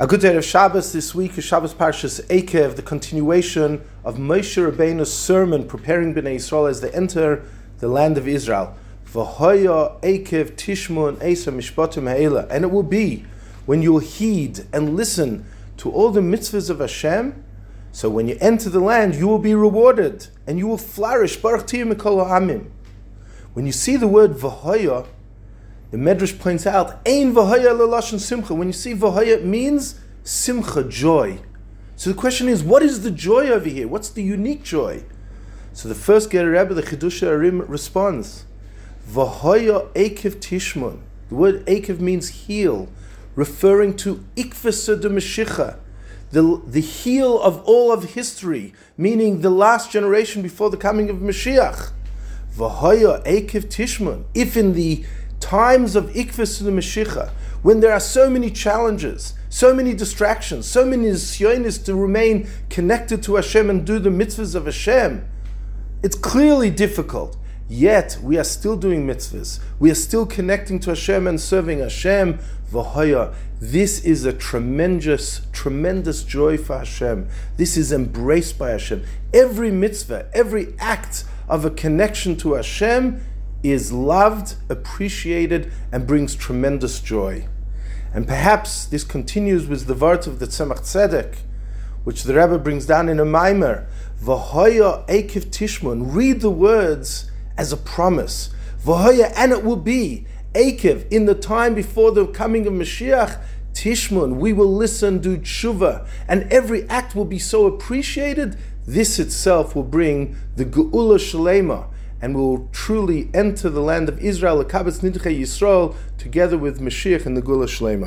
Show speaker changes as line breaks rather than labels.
A good day of Shabbos this week is Shabbos Parshas Ekev, the continuation of Moshe Rabbeinu's sermon preparing Bnei Israel as they enter the land of Israel. V'hoya Ekev Tishmun Esa Mishpatim Ha'ela. And it will be when you will heed and listen to all the mitzvahs of Hashem. So when you enter the land, you will be rewarded and you will flourish. Baruch. When you see the word V'hoya, the Medrash points out, Ein v'haya lelashon simcha. When you see v'haya, it means simcha, joy. So the question is, what is the joy over here? What's the unique joy? So the first Ger Rebbe, the Chiddushei HaRim, responds, V'haya ekev tishmon. The word ekev means heel, referring to ikvasa de Meshicha, the, the heel of all of history, meaning the last generation before the coming of Mashiach. V'haya ekev tishmon. If in the times of ikvis the Mashiach, when there are so many challenges, so many distractions, so many nisyonis to remain connected to Hashem and do the mitzvahs of Hashem, it's clearly difficult. Yet we are still doing mitzvahs. We are still connecting to Hashem and serving Hashem. V'hoya. This is a tremendous, tremendous joy for Hashem. This is embraced by Hashem. Every mitzvah, every act of a connection to Hashem is loved, appreciated, and brings tremendous joy. And perhaps this continues with the words of the Tzemach Tzedek, which the Rebbe brings down in a mimer. V'hoya ekiv tishmun. Read the words as a promise. V'hoya, and it will be ekiv in the time before the coming of Mashiach. Tishmun, we will listen, do tshuva, and every act will be so appreciated. This itself will bring the geula shalema and will truly enter the land of Israel, Kabetz Nidchei Yisrael, together with Mashiach and the Geula Shlema.